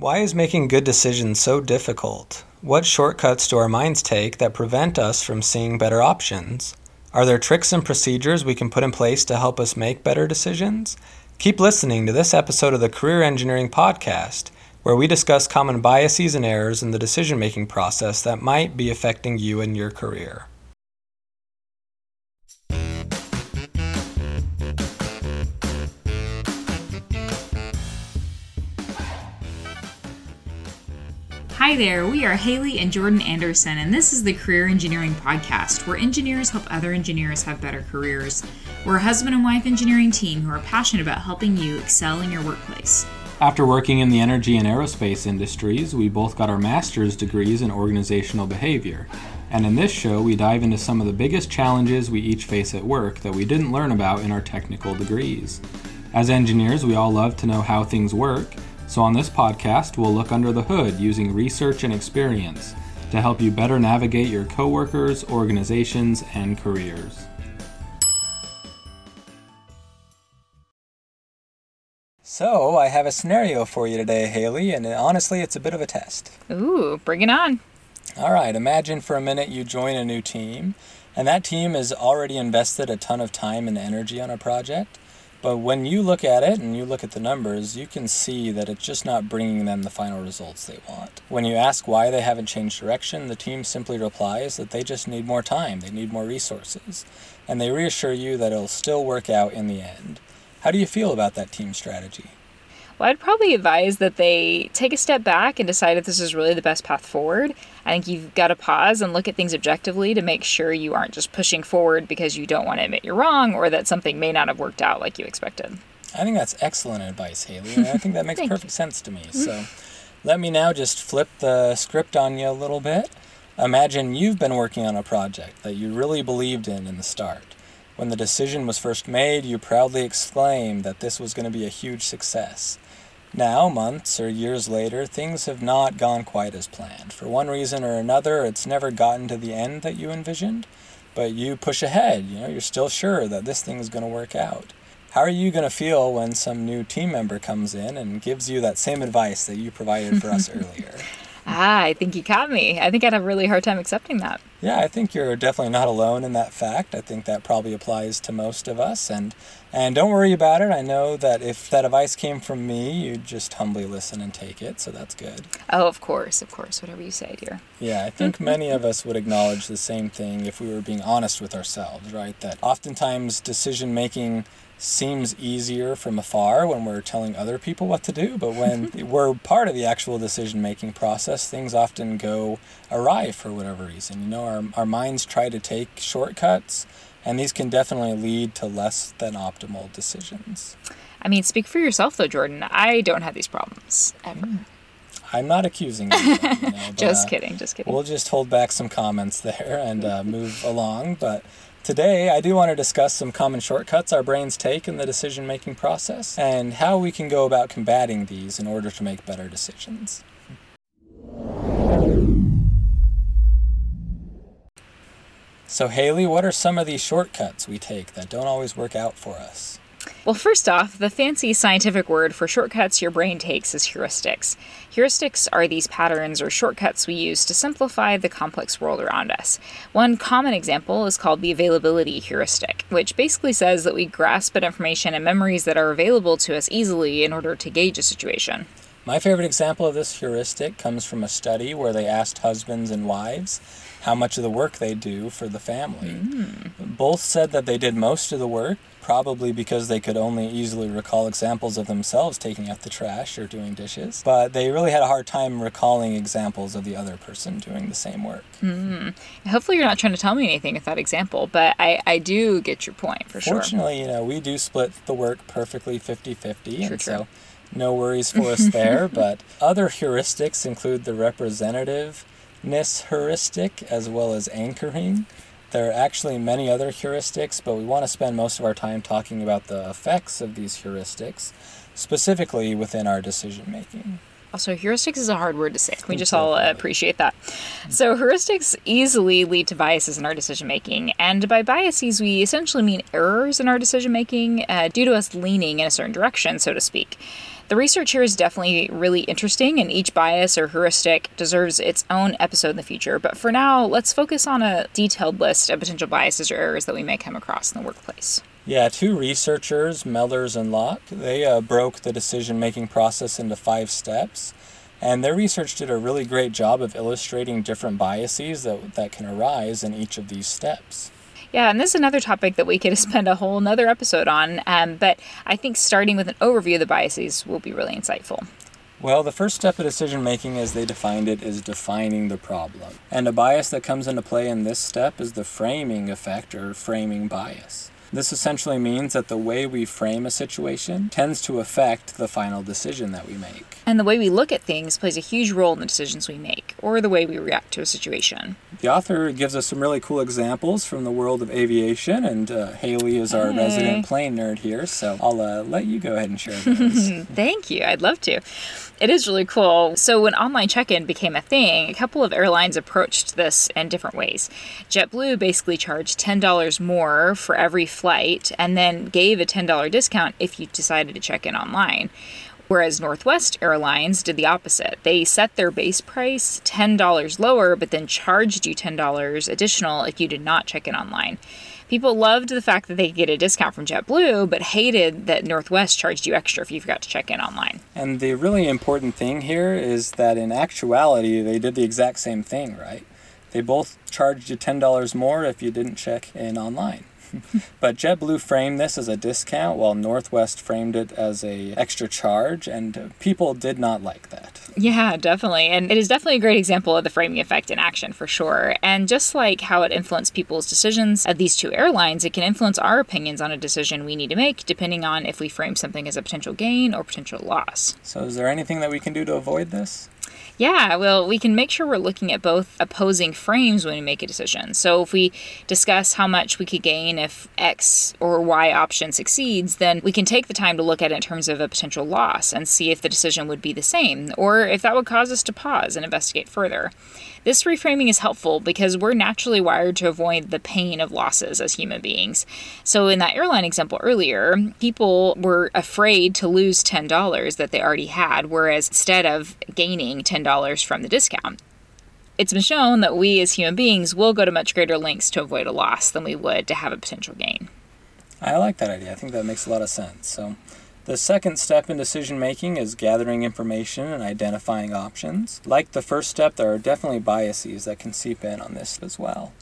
Why is making good decisions so difficult? What shortcuts do our minds take that prevent us from seeing better options? Are there tricks and procedures we can put in place to help us make better decisions? Keep listening to this episode of the Career Engineering Podcast, where we discuss common biases and errors in the decision making process that might be affecting you and your career. Hi there, we are Haley and Jordan Anderson, and this is the Career Engineering Podcast, where engineers help other engineers have better careers. We're a husband and wife engineering team who are passionate about helping you excel in your workplace. After working in the energy and aerospace industries, we both got our master's degrees in organizational behavior. And in this show, we dive into some of the biggest challenges we each face at work that we didn't learn about in our technical degrees. As engineers, we all love to know how things work so, on this podcast, we'll look under the hood using research and experience to help you better navigate your coworkers, organizations, and careers. So, I have a scenario for you today, Haley, and honestly, it's a bit of a test. Ooh, bring it on. All right, imagine for a minute you join a new team, and that team has already invested a ton of time and energy on a project but when you look at it and you look at the numbers, you can see that it's just not bringing them the final results they want. When you ask why they haven't changed direction, the team simply replies that they just need more time, they need more resources, and they reassure you that it'll still work out in the end. How do you feel about that team strategy? Well, I'd probably advise that they take a step back and decide if this is really the best path forward. I think you've got to pause and look at things objectively to make sure you aren't just pushing forward because you don't want to admit you're wrong or that something may not have worked out like you expected. I think that's excellent advice, Haley, I think that makes perfect you. sense to me. So let me now just flip the script on you a little bit. Imagine you've been working on a project that you really believed in in the start. When the decision was first made, you proudly exclaimed that this was going to be a huge success. Now, months or years later, things have not gone quite as planned. For one reason or another, it's never gotten to the end that you envisioned, but you push ahead. You know, you're still sure that this thing is going to work out. How are you going to feel when some new team member comes in and gives you that same advice that you provided for us earlier? Ah, I think you caught me. I think I'd have a really hard time accepting that. Yeah, I think you're definitely not alone in that fact. I think that probably applies to most of us and and don't worry about it. I know that if that advice came from me, you'd just humbly listen and take it, so that's good. Oh, of course, of course, whatever you say, dear. Yeah, I think many of us would acknowledge the same thing if we were being honest with ourselves, right? That oftentimes decision making seems easier from afar when we're telling other people what to do, but when we're part of the actual decision making process, things often go awry for whatever reason. You know, our, our minds try to take shortcuts, and these can definitely lead to less than optimal decisions. I mean, speak for yourself though, Jordan. I don't have these problems ever. Hmm. I'm not accusing you. you know, but, just uh, kidding, just kidding. We'll just hold back some comments there and uh, move along, but Today, I do want to discuss some common shortcuts our brains take in the decision making process and how we can go about combating these in order to make better decisions. So, Haley, what are some of these shortcuts we take that don't always work out for us? Well, first off, the fancy scientific word for shortcuts your brain takes is heuristics. Heuristics are these patterns or shortcuts we use to simplify the complex world around us. One common example is called the availability heuristic, which basically says that we grasp at information and memories that are available to us easily in order to gauge a situation. My favorite example of this heuristic comes from a study where they asked husbands and wives how much of the work they do for the family. Mm. Both said that they did most of the work, probably because they could only easily recall examples of themselves taking out the trash or doing dishes. But they really had a hard time recalling examples of the other person doing the same work. Mm. Hopefully, you're not trying to tell me anything with that example, but I, I do get your point for Fortunately, sure. Fortunately, you know, we do split the work perfectly 50 50. And true. so no worries for us there. but other heuristics include the representative ness heuristic as well as anchoring. There are actually many other heuristics, but we want to spend most of our time talking about the effects of these heuristics, specifically within our decision making. Also, heuristics is a hard word to say. Can we just all appreciate that? So, heuristics easily lead to biases in our decision making. And by biases, we essentially mean errors in our decision making uh, due to us leaning in a certain direction, so to speak. The research here is definitely really interesting, and each bias or heuristic deserves its own episode in the future. But for now, let's focus on a detailed list of potential biases or errors that we may come across in the workplace. Yeah, two researchers, Mellers and Locke, they uh, broke the decision making process into five steps. And their research did a really great job of illustrating different biases that, that can arise in each of these steps. Yeah, and this is another topic that we could spend a whole another episode on. Um, but I think starting with an overview of the biases will be really insightful. Well, the first step of decision making, as they defined it, is defining the problem. And a bias that comes into play in this step is the framing effect or framing bias. This essentially means that the way we frame a situation tends to affect the final decision that we make. And the way we look at things plays a huge role in the decisions we make, or the way we react to a situation. The author gives us some really cool examples from the world of aviation, and uh, Haley is our hey. resident plane nerd here, so I'll uh, let you go ahead and share those. Thank you, I'd love to. It is really cool. So, when online check in became a thing, a couple of airlines approached this in different ways. JetBlue basically charged $10 more for every flight and then gave a $10 discount if you decided to check in online. Whereas Northwest Airlines did the opposite. They set their base price $10 lower, but then charged you $10 additional if you did not check in online. People loved the fact that they could get a discount from JetBlue, but hated that Northwest charged you extra if you forgot to check in online. And the really important thing here is that in actuality, they did the exact same thing, right? They both charged you $10 more if you didn't check in online. but JetBlue framed this as a discount while Northwest framed it as a extra charge and people did not like that. Yeah, definitely. And it is definitely a great example of the framing effect in action for sure. And just like how it influenced people's decisions at these two airlines, it can influence our opinions on a decision we need to make depending on if we frame something as a potential gain or potential loss. So is there anything that we can do to avoid this? Yeah, well, we can make sure we're looking at both opposing frames when we make a decision. So if we discuss how much we could gain if X or Y option succeeds, then we can take the time to look at it in terms of a potential loss and see if the decision would be the same or if that would cause us to pause and investigate further. This reframing is helpful because we're naturally wired to avoid the pain of losses as human beings. So, in that airline example earlier, people were afraid to lose $10 that they already had, whereas instead of gaining $10 from the discount, it's been shown that we as human beings will go to much greater lengths to avoid a loss than we would to have a potential gain. I like that idea. I think that makes a lot of sense. So, the second step in decision making is gathering information and identifying options. Like the first step, there are definitely biases that can seep in on this as well.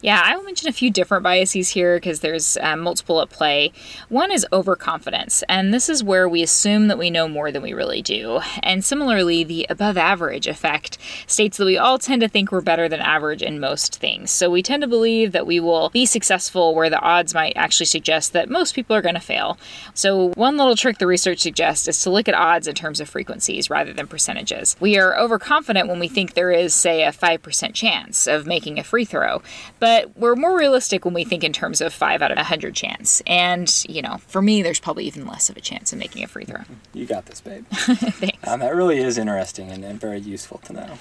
Yeah, I will mention a few different biases here because there's um, multiple at play. One is overconfidence, and this is where we assume that we know more than we really do. And similarly, the above average effect states that we all tend to think we're better than average in most things. So we tend to believe that we will be successful where the odds might actually suggest that most people are going to fail. So, one little trick the research suggests is to look at odds in terms of frequencies rather than percentages. We are overconfident when we think there is, say, a 5% chance of making a free throw. But but we're more realistic when we think in terms of five out of a hundred chance. And you know, for me, there's probably even less of a chance of making a free throw. You got this, babe. Thanks. Um, that really is interesting and, and very useful to know.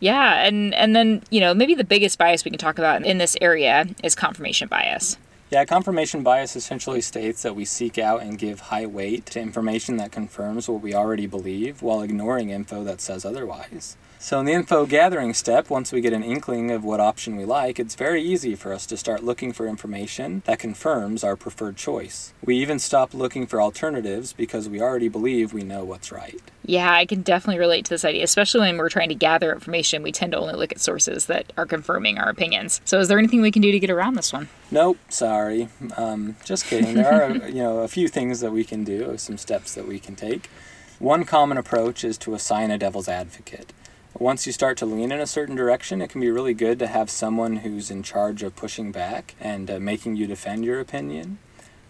yeah, and and then you know maybe the biggest bias we can talk about in this area is confirmation bias. Yeah, confirmation bias essentially states that we seek out and give high weight to information that confirms what we already believe while ignoring info that says otherwise. So in the info gathering step, once we get an inkling of what option we like, it's very easy for us to start looking for information that confirms our preferred choice. We even stop looking for alternatives because we already believe we know what's right. Yeah, I can definitely relate to this idea, especially when we're trying to gather information. We tend to only look at sources that are confirming our opinions. So, is there anything we can do to get around this one? Nope, sorry. Um, just kidding. There are, you know, a few things that we can do, some steps that we can take. One common approach is to assign a devil's advocate. Once you start to lean in a certain direction, it can be really good to have someone who's in charge of pushing back and uh, making you defend your opinion.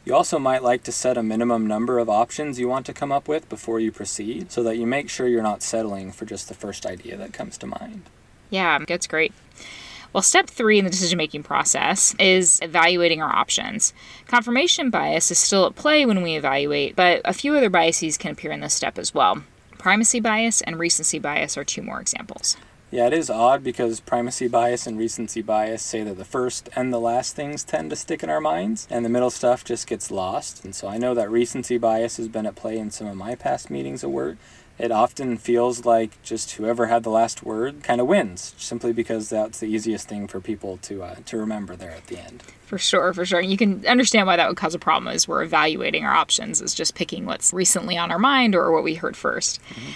You also might like to set a minimum number of options you want to come up with before you proceed so that you make sure you're not settling for just the first idea that comes to mind. Yeah, that's great. Well, step three in the decision making process is evaluating our options. Confirmation bias is still at play when we evaluate, but a few other biases can appear in this step as well Primacy bias and recency bias are two more examples. Yeah, it is odd because primacy bias and recency bias say that the first and the last things tend to stick in our minds, and the middle stuff just gets lost. And so I know that recency bias has been at play in some of my past meetings at work. It often feels like just whoever had the last word kind of wins, simply because that's the easiest thing for people to uh, to remember there at the end. For sure, for sure. You can understand why that would cause a problem as we're evaluating our options, is just picking what's recently on our mind or what we heard 1st mm-hmm.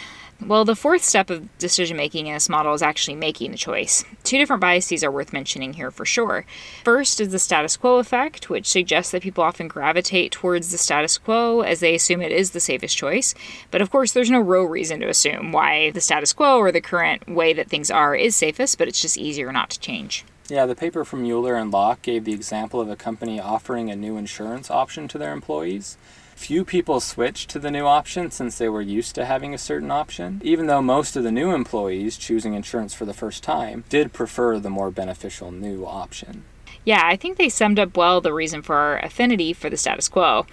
Well, the fourth step of decision making in this model is actually making the choice. Two different biases are worth mentioning here for sure. First is the status quo effect, which suggests that people often gravitate towards the status quo as they assume it is the safest choice. But of course, there's no real reason to assume why the status quo or the current way that things are is safest, but it's just easier not to change. Yeah, the paper from Mueller and Locke gave the example of a company offering a new insurance option to their employees. Few people switched to the new option since they were used to having a certain option, even though most of the new employees choosing insurance for the first time did prefer the more beneficial new option. Yeah, I think they summed up well the reason for our affinity for the status quo.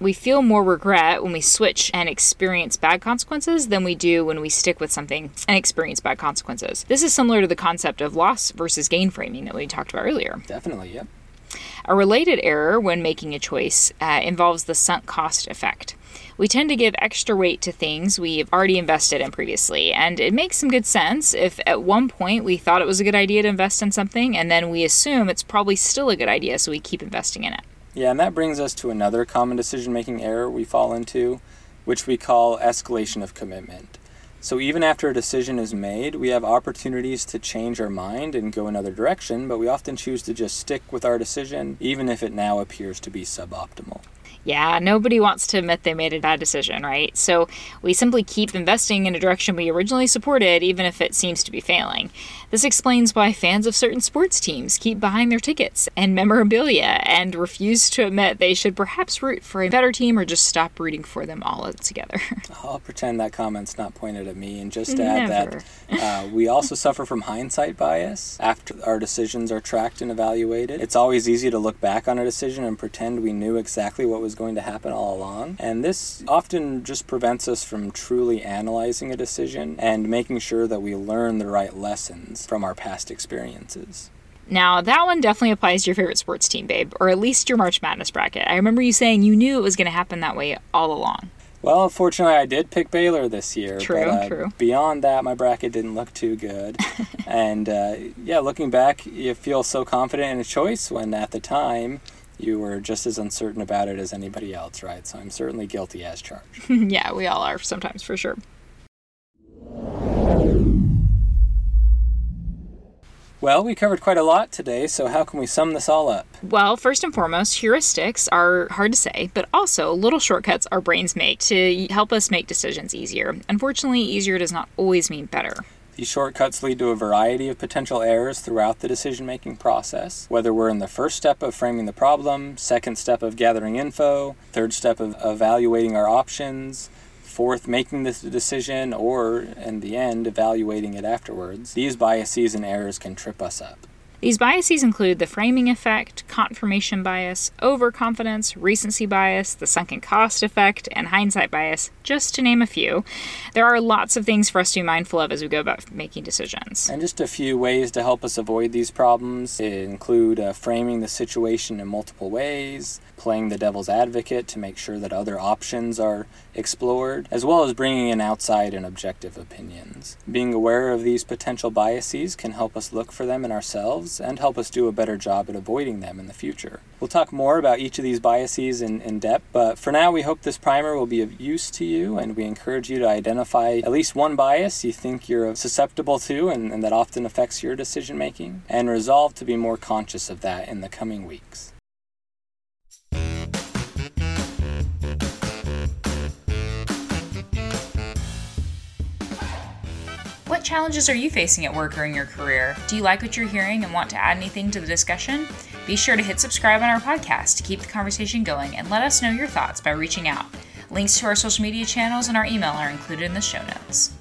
We feel more regret when we switch and experience bad consequences than we do when we stick with something and experience bad consequences. This is similar to the concept of loss versus gain framing that we talked about earlier. Definitely, yep. A related error when making a choice uh, involves the sunk cost effect. We tend to give extra weight to things we've already invested in previously, and it makes some good sense if at one point we thought it was a good idea to invest in something, and then we assume it's probably still a good idea, so we keep investing in it. Yeah, and that brings us to another common decision making error we fall into, which we call escalation of commitment. So even after a decision is made, we have opportunities to change our mind and go another direction, but we often choose to just stick with our decision, even if it now appears to be suboptimal. Yeah, nobody wants to admit they made a bad decision, right? So we simply keep investing in a direction we originally supported, even if it seems to be failing. This explains why fans of certain sports teams keep buying their tickets and memorabilia and refuse to admit they should perhaps root for a better team or just stop rooting for them all together. I'll pretend that comment's not pointed at me and just add Never. that uh, we also suffer from hindsight bias after our decisions are tracked and evaluated. It's always easy to look back on a decision and pretend we knew exactly what was was going to happen all along. And this often just prevents us from truly analyzing a decision and making sure that we learn the right lessons from our past experiences. Now, that one definitely applies to your favorite sports team, babe, or at least your March Madness bracket. I remember you saying you knew it was going to happen that way all along. Well, fortunately, I did pick Baylor this year. True, but, uh, true. Beyond that, my bracket didn't look too good. and uh, yeah, looking back, you feel so confident in a choice when at the time you were just as uncertain about it as anybody else, right? So I'm certainly guilty as charged. yeah, we all are sometimes for sure. Well, we covered quite a lot today, so how can we sum this all up? Well, first and foremost, heuristics are hard to say, but also little shortcuts our brains make to help us make decisions easier. Unfortunately, easier does not always mean better. These shortcuts lead to a variety of potential errors throughout the decision making process, whether we're in the first step of framing the problem, second step of gathering info, third step of evaluating our options, fourth making this decision, or in the end, evaluating it afterwards. These biases and errors can trip us up. These biases include the framing effect, confirmation bias, overconfidence, recency bias, the sunken cost effect, and hindsight bias, just to name a few. There are lots of things for us to be mindful of as we go about making decisions. And just a few ways to help us avoid these problems include uh, framing the situation in multiple ways, playing the devil's advocate to make sure that other options are explored, as well as bringing in outside and objective opinions. Being aware of these potential biases can help us look for them in ourselves and help us do a better job at avoiding them in the future. We'll talk more about each of these biases in, in depth, but for now, we hope this primer will be of use to you, and we encourage you to identify at least one bias you think you're susceptible to and, and that often affects your decision making, and resolve to be more conscious of that in the coming weeks. What challenges are you facing at work or in your career? Do you like what you're hearing and want to add anything to the discussion? Be sure to hit subscribe on our podcast to keep the conversation going and let us know your thoughts by reaching out. Links to our social media channels and our email are included in the show notes.